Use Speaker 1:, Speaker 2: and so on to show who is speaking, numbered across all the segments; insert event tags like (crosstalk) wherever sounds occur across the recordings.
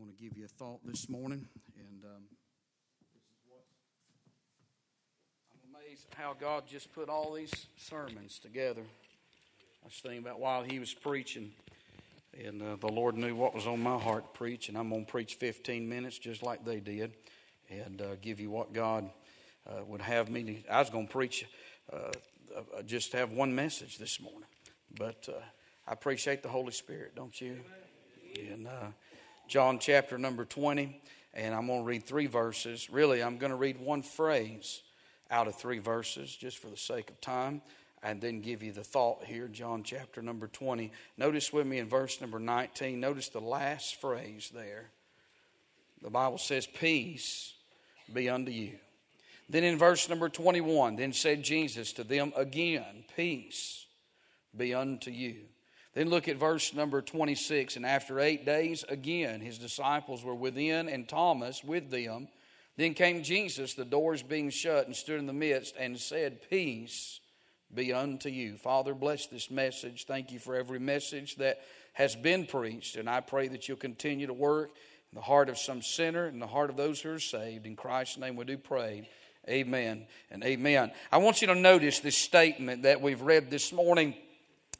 Speaker 1: going to give you a thought this morning, and um, I'm amazed how God just put all these sermons together. I was thinking about while He was preaching, and uh, the Lord knew what was on my heart to preach, and I'm going to preach 15 minutes just like they did, and uh, give you what God uh, would have me. To, I was going to preach, uh, uh, just have one message this morning, but uh, I appreciate the Holy Spirit, don't you? And John chapter number 20, and I'm going to read three verses. Really, I'm going to read one phrase out of three verses just for the sake of time, and then give you the thought here. John chapter number 20. Notice with me in verse number 19, notice the last phrase there. The Bible says, Peace be unto you. Then in verse number 21, then said Jesus to them again, Peace be unto you. Then look at verse number 26. And after eight days, again, his disciples were within, and Thomas with them. Then came Jesus, the doors being shut, and stood in the midst, and said, Peace be unto you. Father, bless this message. Thank you for every message that has been preached. And I pray that you'll continue to work in the heart of some sinner, in the heart of those who are saved. In Christ's name we do pray. Amen and amen. I want you to notice this statement that we've read this morning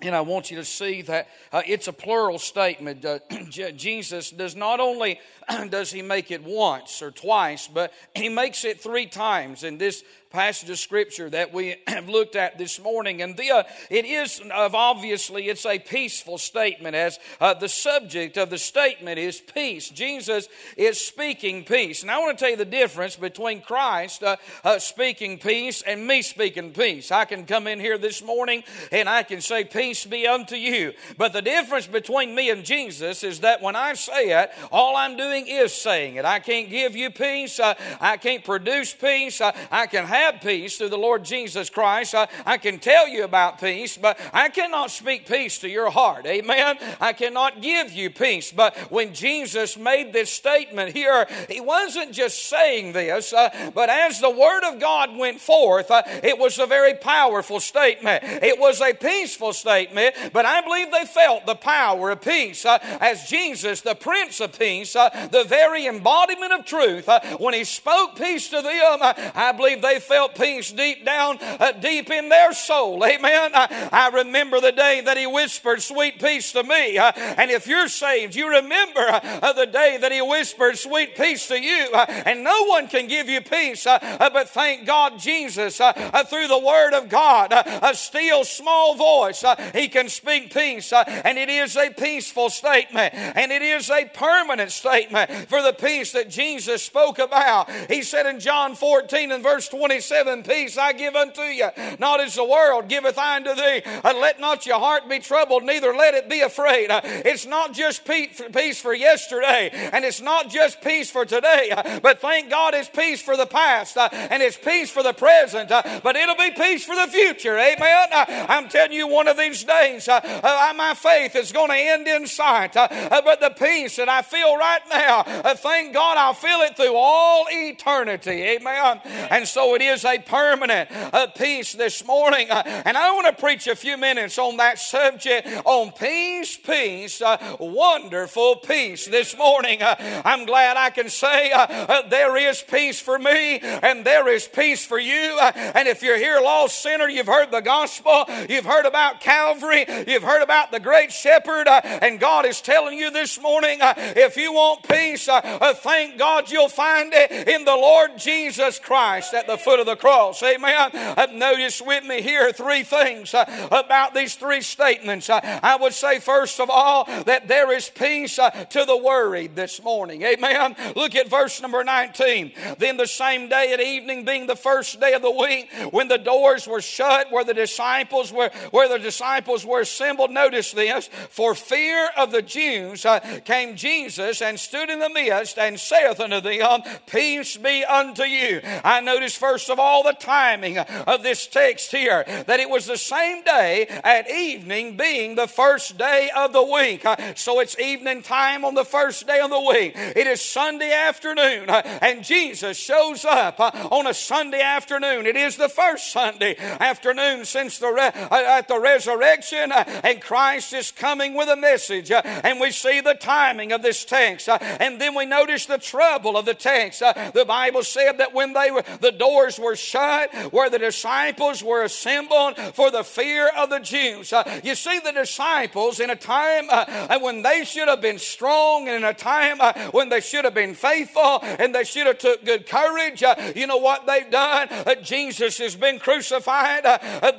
Speaker 1: and I want you to see that uh, it's a plural statement. Uh, (clears throat) Jesus does not only (clears throat) does he make it once or twice, but he makes it three times in this passage of scripture that we (clears throat) have looked at this morning. And the, uh, it is of obviously it's a peaceful statement, as uh, the subject of the statement is peace. Jesus is speaking peace. And I want to tell you the difference between Christ uh, uh, speaking peace and me speaking peace. I can come in here this morning and I can say, Peace be unto you. But the difference between me and Jesus is that when I say it, all I'm doing is saying it. I can't give you peace, uh, I can't produce peace, uh, I can have have peace through the Lord Jesus Christ. I, I can tell you about peace, but I cannot speak peace to your heart. Amen. I cannot give you peace. But when Jesus made this statement here, he wasn't just saying this, uh, but as the Word of God went forth, uh, it was a very powerful statement. It was a peaceful statement, but I believe they felt the power of peace uh, as Jesus, the Prince of Peace, uh, the very embodiment of truth, uh, when he spoke peace to them, uh, I believe they felt peace deep down, uh, deep in their soul. Amen. I, I, remember the day that He whispered sweet peace to me. Uh, and if you're saved, you remember uh, the day that He whispered sweet peace to you. Uh, and no one can give you peace, uh, uh, but thank God Jesus through the Word of God, a still small voice, He can speak peace. and it is a peaceful statement, and it is a permanent statement for the peace that Jesus spoke about. He said in John 14 and verse 20, 27 Peace I give unto you, not as the world giveth I unto thee. And let not your heart be troubled, neither let it be afraid. Uh, it's not just peace for yesterday, and it's not just peace for today, uh, but thank God it's peace for the past, uh, and it's peace for the present, but it'll be peace for the future. Amen. I'm telling you, one of these days, my faith is going to end in sight, but the peace that I feel right now, thank God I'll feel it through all eternity. Amen. And so it is is a permanent uh, peace this morning. Uh, and I want to preach a few minutes on that subject on peace, peace, uh, wonderful peace this morning. Uh, I'm glad I can say uh, uh, there is peace for me and there is peace for you. and if you're here, lost sinner, you've heard the gospel, you've heard about Calvary, you've heard about the great shepherd, and God is telling you this morning if you want peace, thank God you'll find it in the Lord Jesus Christ at the foot of the cross. Amen. Uh, notice with me here three things uh, about these three statements. Uh, I would say, first of all, that there is peace to the worried this morning. Amen. Look at verse number 19. Then the same day at evening, being the first day of the week, when the doors were shut, where the disciples were, where the disciples were assembled, notice this, for fear of the Jews came Jesus and stood in the midst and saith unto them, Peace be unto you. I notice first of all, the timing of this text here that it was the same day at evening, being the first day of the week. Uh, so it's evening time on the first day of the week. It is Sunday afternoon, uh, and Jesus shows up uh, on a Sunday afternoon. It is the first Sunday afternoon since the re- at the resurrection, and Christ is coming with a message. And we see the timing of this text, and then we notice the trouble of the text. The Bible said that when they were the doors were shut, where the disciples were assembled for the fear of the Jews. Uh, you see, the disciples in a time uh, uh, when they should have been strong, and in a time when they should have been faithful, and they should have took good courage. You know what they've done? Jesus has been crucified.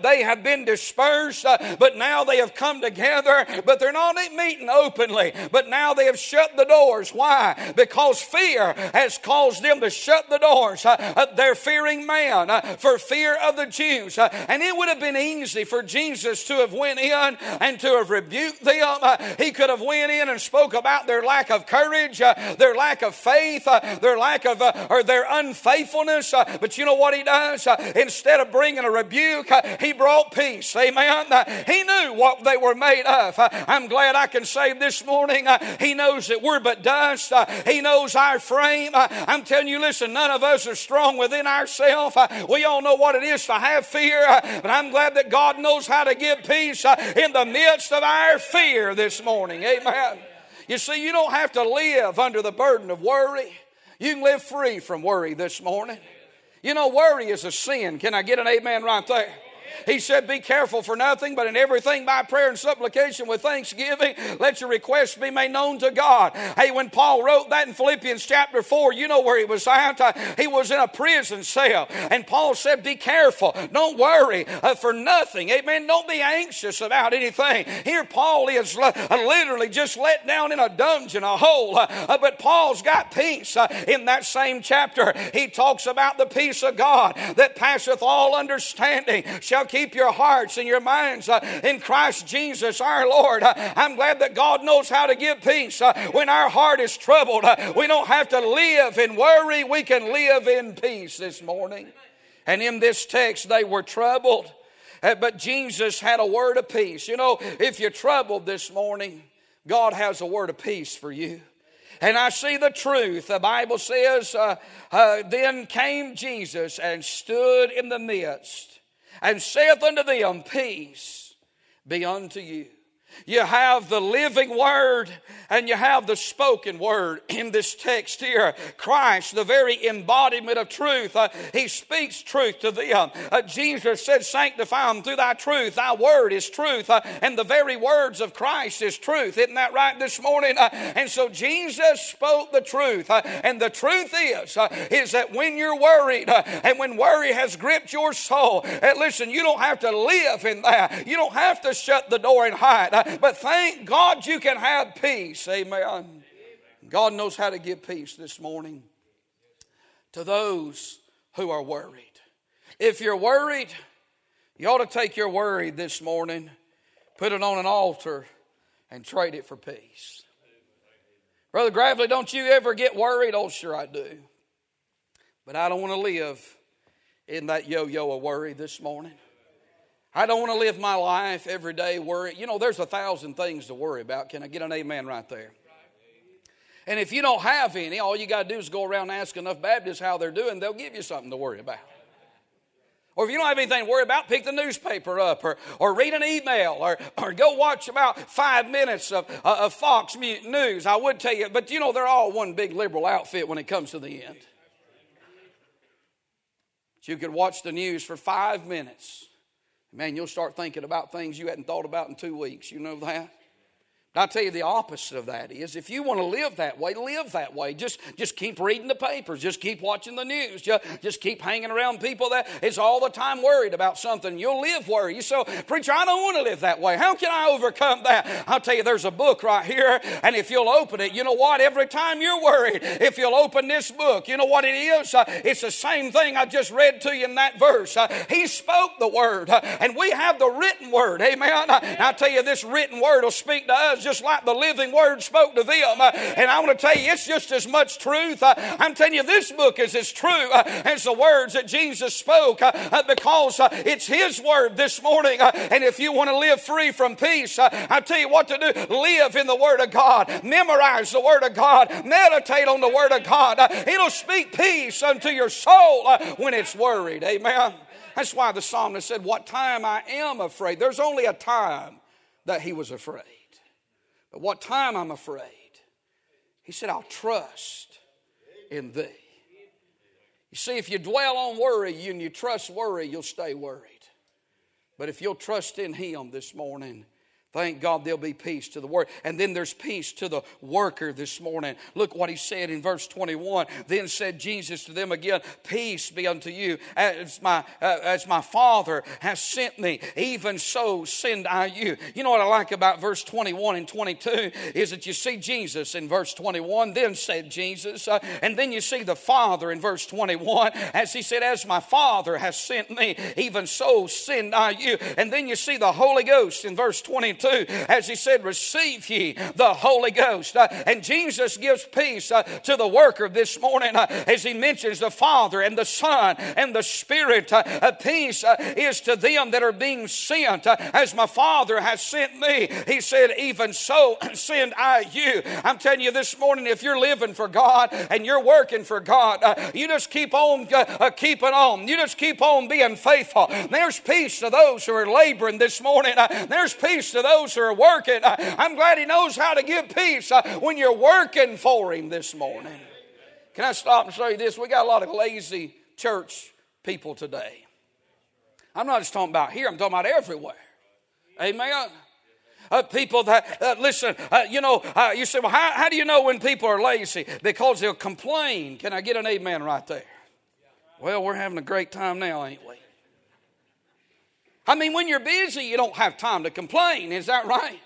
Speaker 1: They have been dispersed, but now they have come together. But they're not meeting openly. But now they have shut the doors. Why? Because fear has caused them to shut the doors. They're fearing man uh, for fear of the Jews. Uh, and it would have been easy for Jesus to have went in and to have rebuked them. Uh, he could have went in and spoke about their lack of courage, their lack of faith, their lack of or their unfaithfulness. But you know what he does? Instead of bringing a rebuke, he brought peace. Amen. He knew what they were made of. I'm glad I can say this morning, he knows that we're but dust. He knows our frame. I'm telling you, listen, none of us are strong within ourselves. Uh, we all know what it is to have fear, uh, but I'm glad that God knows how to give peace uh, in the midst of our fear this morning. Amen. You see, you don't have to live under the burden of worry. You can live free from worry this morning. You know, worry is a sin. Can I get an amen right there? He said, Be careful for nothing, but in everything by prayer and supplication with thanksgiving, let your requests be made known to God. Hey, when Paul wrote that in Philippians chapter 4, you know where he was at? Uh, he was in a prison cell. And Paul said, Be careful. Don't worry uh, for nothing. Amen. Don't be anxious about anything. Here, Paul is uh, literally just let down in a dungeon, a hole. But Paul's got peace. In that same chapter, he talks about the peace of God that passeth all understanding shall keep your hearts and your minds uh, in Christ Jesus our Lord. Uh, I'm glad that God knows how to give peace uh, when our heart is troubled. We don't have to live in worry, we can live in peace this morning. And in this text, they were troubled. But Jesus had a word of peace. You know, if you're troubled this morning, God has a word of peace for you. And I see the truth. The Bible says, uh, uh, Then came Jesus and stood in the midst and saith unto them, Peace be unto you. You have the living word and you have the spoken word in this text here. Christ, the very embodiment of truth, uh, he speaks truth to them. Uh, Jesus said, Sanctify them through thy truth. Thy word is truth. Uh, and the very words of Christ is truth. Isn't that right this morning? Uh, and so Jesus spoke the truth. Uh, and the truth is, uh, is that when you're worried and when worry has gripped your soul, listen, you don't have to live in that. You don't have to shut the door and hide. But thank God you can have peace. Amen. God knows how to give peace this morning to those who are worried. If you're worried, you ought to take your worry this morning, put it on an altar, and trade it for peace. Brother Gravley, don't you ever get worried? Oh, sure I do. But I don't want to live in that yo yo of worry this morning. I don't want to live my life every day worrying. You know, there's a thousand things to worry about. Can I get an amen right there? And if you don't have any, all you got to do is go around and ask enough Baptists how they're doing. They'll give you something to worry about. Or if you don't have anything to worry about, pick the newspaper up or, or read an email or, or go watch about five minutes of, uh, of Fox News. I would tell you, but you know, they're all one big liberal outfit when it comes to the end. But you could watch the news for five minutes Man, you'll start thinking about things you hadn't thought about in two weeks. You know that? I'll tell you the opposite of that is if you want to live that way, live that way. Just, just keep reading the papers. Just keep watching the news. Just, just keep hanging around people that is all the time worried about something. You'll live worried. Say, preacher, I don't want to live that way. How can I overcome that? I'll tell you, there's a book right here, and if you'll open it, you know what? Every time you're worried, if you'll open this book, you know what it is? Uh, it's the same thing I just read to you in that verse. Uh, he spoke the word, uh, and we have the written word. Amen. I'll tell you, this written word will speak to us just like the living word spoke to them. Uh, and I want to tell you, it's just as much truth. Uh, I'm telling you, this book is as true uh, as the words that Jesus spoke because it's His word this morning. And if you want to live free from peace, I tell you what to do live in the Word of God, memorize the Word of God, meditate on the Word of God. It'll speak peace unto your soul when it's worried. Amen. That's why the psalmist said, What time I am afraid. There's only a time that he was afraid. But what time I'm afraid? He said, I'll trust in thee. You see, if you dwell on worry and you trust worry, you'll stay worried. But if you'll trust in him this morning, Thank God there'll be peace to the word. And then there's peace to the worker this morning. Look what he said in verse 21. Then said Jesus to them again, Peace be unto you. As my, uh, as my Father has sent me, even so send I you. You know what I like about verse 21 and 22 is that you see Jesus in verse 21, then said Jesus, uh, and then you see the Father in verse 21, as he said, As my Father has sent me, even so send I you. And then you see the Holy Ghost in verse 22 2, as he said, Receive ye the Holy Ghost. Uh, and Jesus gives peace uh, to the worker this morning uh, as he mentions the Father and the Son and the Spirit. Uh, uh, peace uh, is to them that are being sent. as my Father has sent me, he said, Even so (clears throat) send I you. I'm telling you this morning, if you're living for God and you're working for God, you just keep on keeping on. You just keep on being faithful. There's peace to those who are laboring this morning. there's peace to those those who are working. I'm glad He knows how to give peace uh, when you're working for Him this morning. Can I stop and say this? We got a lot of lazy church people today. I'm not just talking about here, I'm talking about everywhere. Amen. Uh, people that, uh, listen, uh, you know, uh, you say, well, how, how do you know when people are lazy? Because they'll complain. Can I get an amen right there? Well, we're having a great time now, ain't we? I mean, when you're busy, you don't have time to complain. Is that right?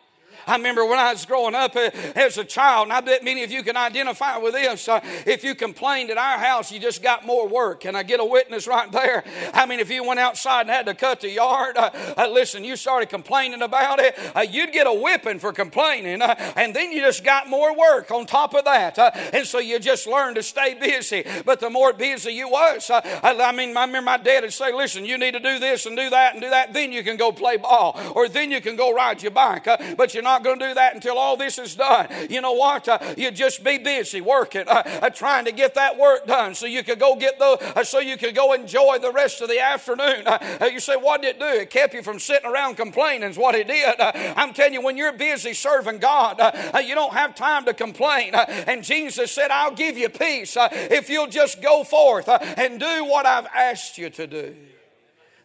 Speaker 1: I remember when I was growing up uh, as a child, and I bet many of you can identify with this. Uh, if you complained at our house, you just got more work. Can I get a witness right there? I mean, if you went outside and had to cut the yard, uh, uh listen, you started complaining about it, uh, you'd get a whipping for complaining, uh, and then you just got more work on top of that. and so you just learned to stay busy. But the more busy you was, I, I mean, I remember my dad would say, listen, you need to do this and do that and do that, then you can go play ball, or then you can go ride your bike. but you're not not going to do that until all this is done. You know what? Uh, you just be busy working, uh, uh, trying to get that work done so you could go get the, uh, so you could go enjoy the rest of the afternoon. Uh, you say, what did it do? It kept you from sitting around complaining. Is what it did. I'm telling you, when you're busy serving God, you don't have time to complain. and Jesus said, "I'll give you peace if you'll just go forth and do what I've asked you to do."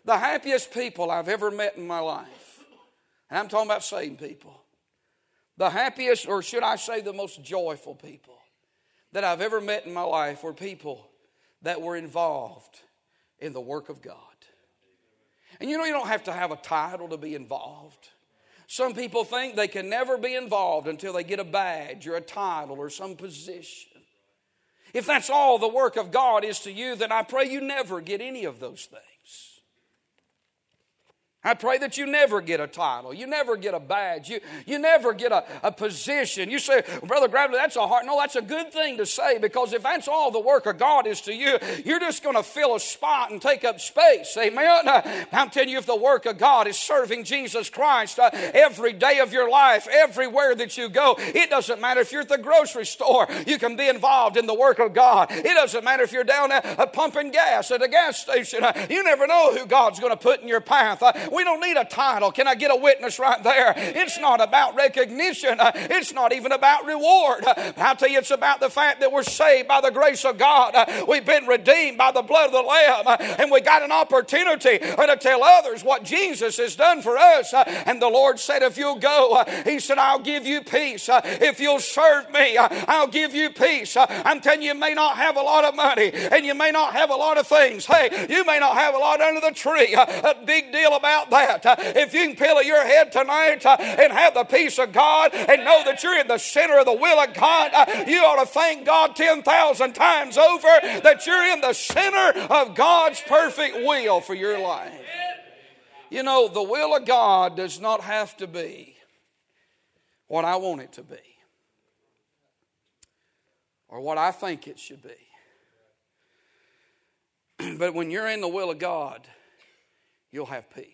Speaker 1: The happiest people I've ever met in my life, and I'm talking about saved people, the happiest, or should I say, the most joyful people that I've ever met in my life were people that were involved in the work of God. And you know, you don't have to have a title to be involved. Some people think they can never be involved until they get a badge or a title or some position. If that's all the work of God is to you, then I pray you never get any of those things. I pray that you never get a title. You never get a badge. You, you never get a, a position. You say, Brother Gravley, that's a hard. No, that's a good thing to say because if that's all the work of God is to you, you're just going to fill a spot and take up space. Amen. Uh, I'm telling you, if the work of God is serving Jesus Christ uh, every day of your life, everywhere that you go, it doesn't matter if you're at the grocery store, you can be involved in the work of God. It doesn't matter if you're down at, uh, pumping gas at a gas station. Uh, you never know who God's going to put in your path. We don't need a title. Can I get a witness right there? It's not about recognition, it's not even about reward. I'll tell you, it's about the fact that we're saved by the grace of God. We've been redeemed by the blood of the Lamb, and we got an opportunity to tell others what Jesus has done for us. And the Lord said, If you'll go, He said, I'll give you peace. If you'll serve me, I'll give you peace. I'm telling you, you may not have a lot of money and you may not have a lot of things. Hey, you may not have a lot under the tree. A big deal about that. If you can pillow your head tonight uh, and have the peace of God and know that you're in the center of the will of God, uh, you ought to thank God 10,000 times over that you're in the center of God's perfect will for your life. You know, the will of God does not have to be what I want it to be or what I think it should be. (clears throat) but when you're in the will of God, you'll have peace.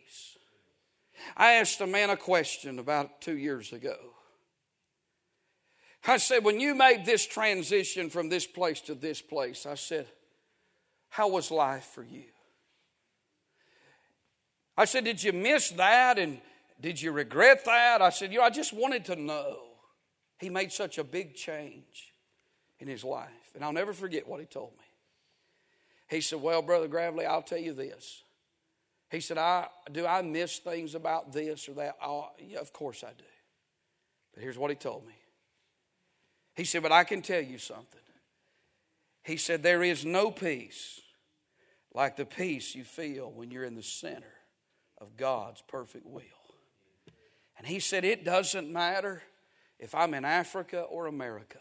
Speaker 1: I asked a man a question about two years ago. I said, when you made this transition from this place to this place, I said, how was life for you? I said, did you miss that and did you regret that? I said, you know, I just wanted to know. He made such a big change in his life. And I'll never forget what he told me. He said, Well, Brother Gravley, I'll tell you this. He said, I, Do I miss things about this or that? Oh, yeah, of course I do. But here's what he told me. He said, But I can tell you something. He said, There is no peace like the peace you feel when you're in the center of God's perfect will. And he said, It doesn't matter if I'm in Africa or America,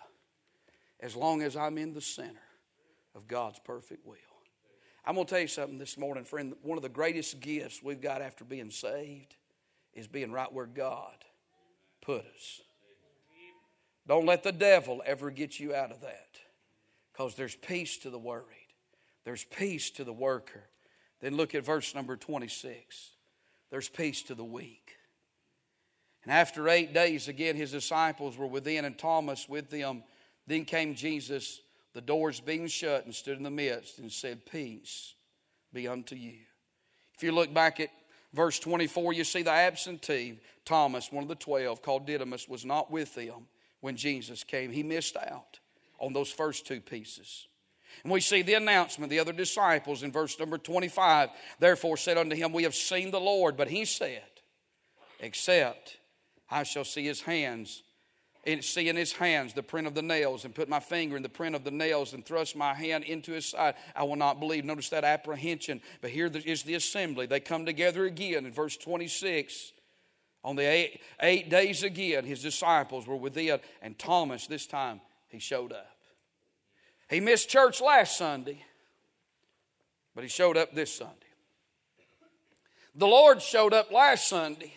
Speaker 1: as long as I'm in the center of God's perfect will. I'm going to tell you something this morning, friend. One of the greatest gifts we've got after being saved is being right where God put us. Don't let the devil ever get you out of that because there's peace to the worried, there's peace to the worker. Then look at verse number 26. There's peace to the weak. And after eight days, again, his disciples were within, and Thomas with them. Then came Jesus the doors being shut, and stood in the midst and said, Peace be unto you. If you look back at verse 24, you see the absentee, Thomas, one of the twelve, called Didymus, was not with them when Jesus came. He missed out on those first two pieces. And we see the announcement, the other disciples in verse number 25, therefore said unto him, We have seen the Lord. But he said, Except I shall see his hands and see in his hands the print of the nails and put my finger in the print of the nails and thrust my hand into his side, I will not believe. Notice that apprehension. But here is the assembly. They come together again in verse 26. On the eight, eight days again, his disciples were within, and Thomas, this time, he showed up. He missed church last Sunday, but he showed up this Sunday. The Lord showed up last Sunday,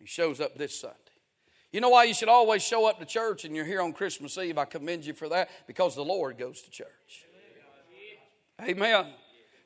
Speaker 1: he shows up this Sunday. You know why you should always show up to church and you're here on Christmas Eve? I commend you for that because the Lord goes to church. Amen.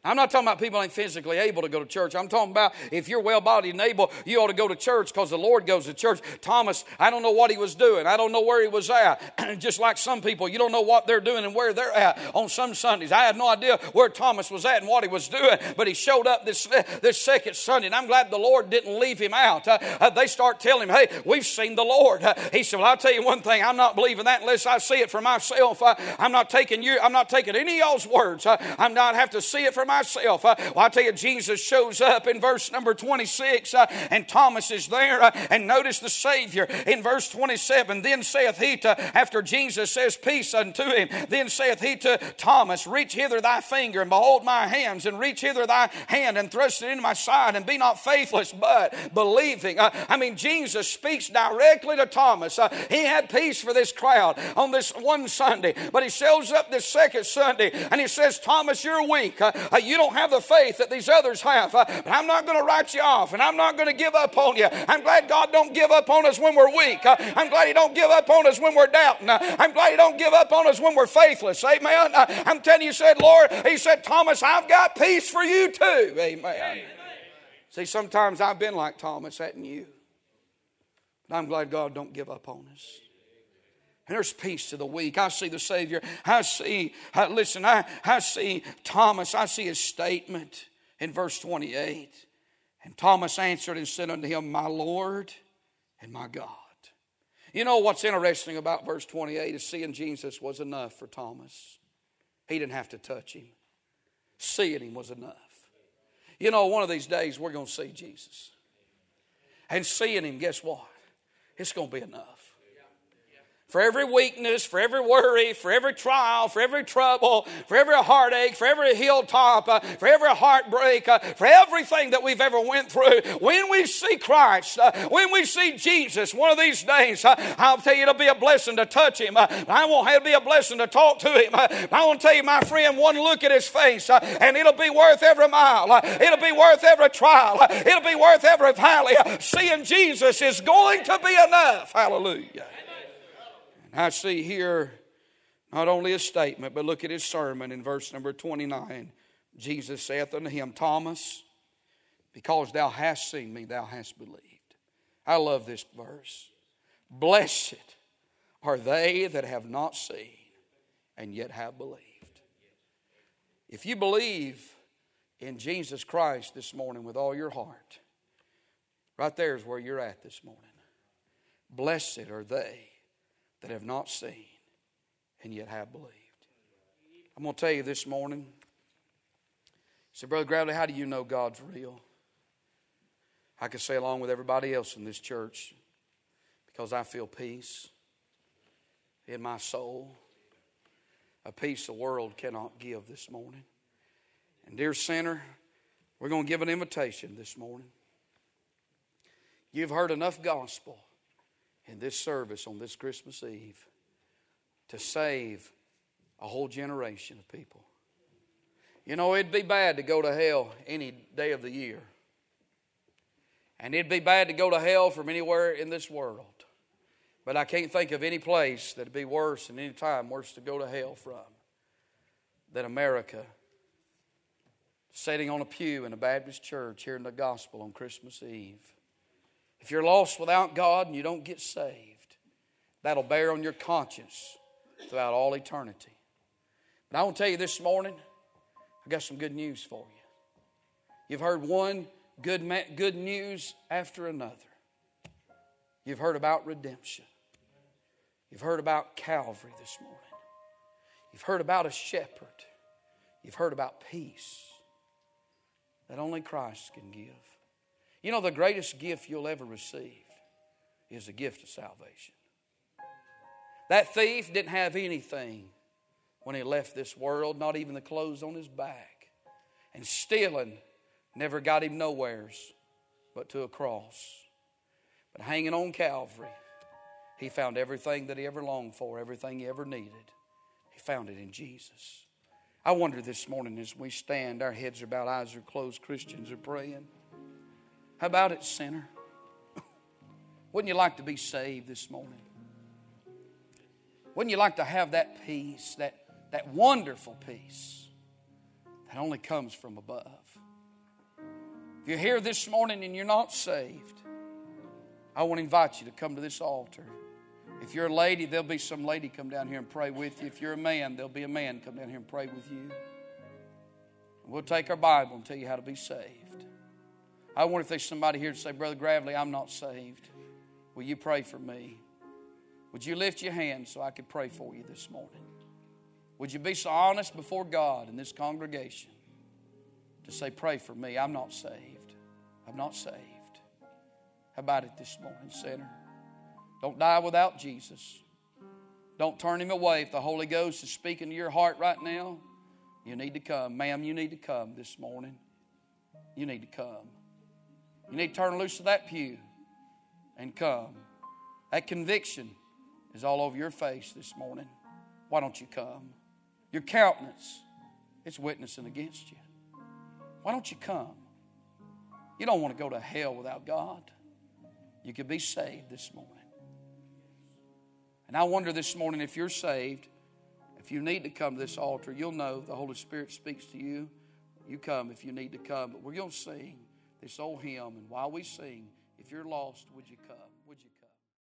Speaker 1: I'm not talking about people ain't physically able to go to church. I'm talking about if you're well bodied and able, you ought to go to church because the Lord goes to church. Thomas, I don't know what he was doing. I don't know where he was at. (clears throat) Just like some people, you don't know what they're doing and where they're at on some Sundays. I had no idea where Thomas was at and what he was doing, but he showed up this, this second Sunday, and I'm glad the Lord didn't leave him out. Uh, uh, they start telling him, hey, we've seen the Lord. Uh, he said, well, I'll tell you one thing. I'm not believing that unless I see it for myself. Uh, I'm not taking you, I'm not taking any of y'all's words. Uh, I'm not have to see it for myself. Uh, well, I tell you, Jesus shows up in verse number 26, uh, and Thomas is there. Uh, and notice the Savior in verse 27. Then saith he to, after Jesus says, Peace unto him, then saith he to Thomas, Reach hither thy finger, and behold my hands, and reach hither thy hand, and thrust it into my side, and be not faithless, but believing. Uh, I mean, Jesus speaks directly to Thomas. Uh, he had peace for this crowd on this one Sunday, but he shows up this second Sunday, and he says, Thomas, you're weak. Uh, you don't have the faith that these others have. Uh, but I'm not going to write you off, and I'm not going to give up on you. I'm glad God don't give up on us when we're weak. Uh, I'm glad He don't give up on us when we're doubting. Uh, I'm glad He don't give up on us when we're faithless. Amen. I'm telling you, said Lord, He said, Thomas, I've got peace for you too. Amen. Amen. See, sometimes I've been like Thomas, hadn't you? But I'm glad God don't give up on us. There's peace to the weak. I see the Savior. I see, I, listen, I, I see Thomas. I see his statement in verse 28. And Thomas answered and said unto him, My Lord and my God. You know what's interesting about verse 28 is seeing Jesus was enough for Thomas. He didn't have to touch him, seeing him was enough. You know, one of these days we're going to see Jesus. And seeing him, guess what? It's going to be enough. For every weakness, for every worry, for every trial, for every trouble, for every heartache, for every hilltop, uh, for every heartbreak, uh, for everything that we've ever went through. When we see Christ, uh, when we see Jesus, one of these days, uh, I'll tell you it'll be a blessing to touch him. Uh, I won't have to be a blessing to talk to him. Uh, I want to tell you, my friend, one look at his face, and it'll be worth every mile. it'll be worth every trial. it'll be worth every valley. seeing Jesus is going to be enough. Hallelujah. I see here not only a statement, but look at his sermon in verse number 29. Jesus saith unto him, Thomas, because thou hast seen me, thou hast believed. I love this verse. Blessed are they that have not seen and yet have believed. If you believe in Jesus Christ this morning with all your heart, right there is where you're at this morning. Blessed are they that have not seen and yet have believed. I'm going to tell you this morning. Say, Brother Gravley, how do you know God's real? I can say along with everybody else in this church because I feel peace in my soul, a peace the world cannot give this morning. And, dear sinner, we're going to give an invitation this morning. You've heard enough gospel in this service on this Christmas Eve to save a whole generation of people. You know, it'd be bad to go to hell any day of the year. And it'd be bad to go to hell from anywhere in this world. But I can't think of any place that'd be worse and any time worse to go to hell from than America sitting on a pew in a Baptist church hearing the gospel on Christmas Eve. If you're lost without God and you don't get saved, that'll bear on your conscience throughout all eternity. But I want to tell you this morning, I got some good news for you. You've heard one good, good news after another. You've heard about redemption. You've heard about Calvary this morning. You've heard about a shepherd. You've heard about peace that only Christ can give. You know, the greatest gift you'll ever receive is the gift of salvation. That thief didn't have anything when he left this world, not even the clothes on his back. And stealing never got him nowheres but to a cross. But hanging on Calvary, he found everything that he ever longed for, everything he ever needed. He found it in Jesus. I wonder this morning as we stand, our heads are bowed, eyes are closed, Christians are praying. How about it, sinner? Wouldn't you like to be saved this morning? Wouldn't you like to have that peace, that, that wonderful peace that only comes from above? If you're here this morning and you're not saved, I want to invite you to come to this altar. If you're a lady, there'll be some lady come down here and pray with you. If you're a man, there'll be a man come down here and pray with you. We'll take our Bible and tell you how to be saved. I wonder if there's somebody here to say, Brother Gravley, I'm not saved. Will you pray for me? Would you lift your hand so I could pray for you this morning? Would you be so honest before God in this congregation to say, Pray for me? I'm not saved. I'm not saved. How about it this morning, sinner? Don't die without Jesus. Don't turn him away. If the Holy Ghost is speaking to your heart right now, you need to come. Ma'am, you need to come this morning. You need to come. You need to turn loose of that pew and come. That conviction is all over your face this morning. Why don't you come? Your countenance, it's witnessing against you. Why don't you come? You don't want to go to hell without God. You could be saved this morning. And I wonder this morning if you're saved, if you need to come to this altar, you'll know the Holy Spirit speaks to you. You come if you need to come. But we're going to sing this old hymn. And while we sing, if you're lost, would you come?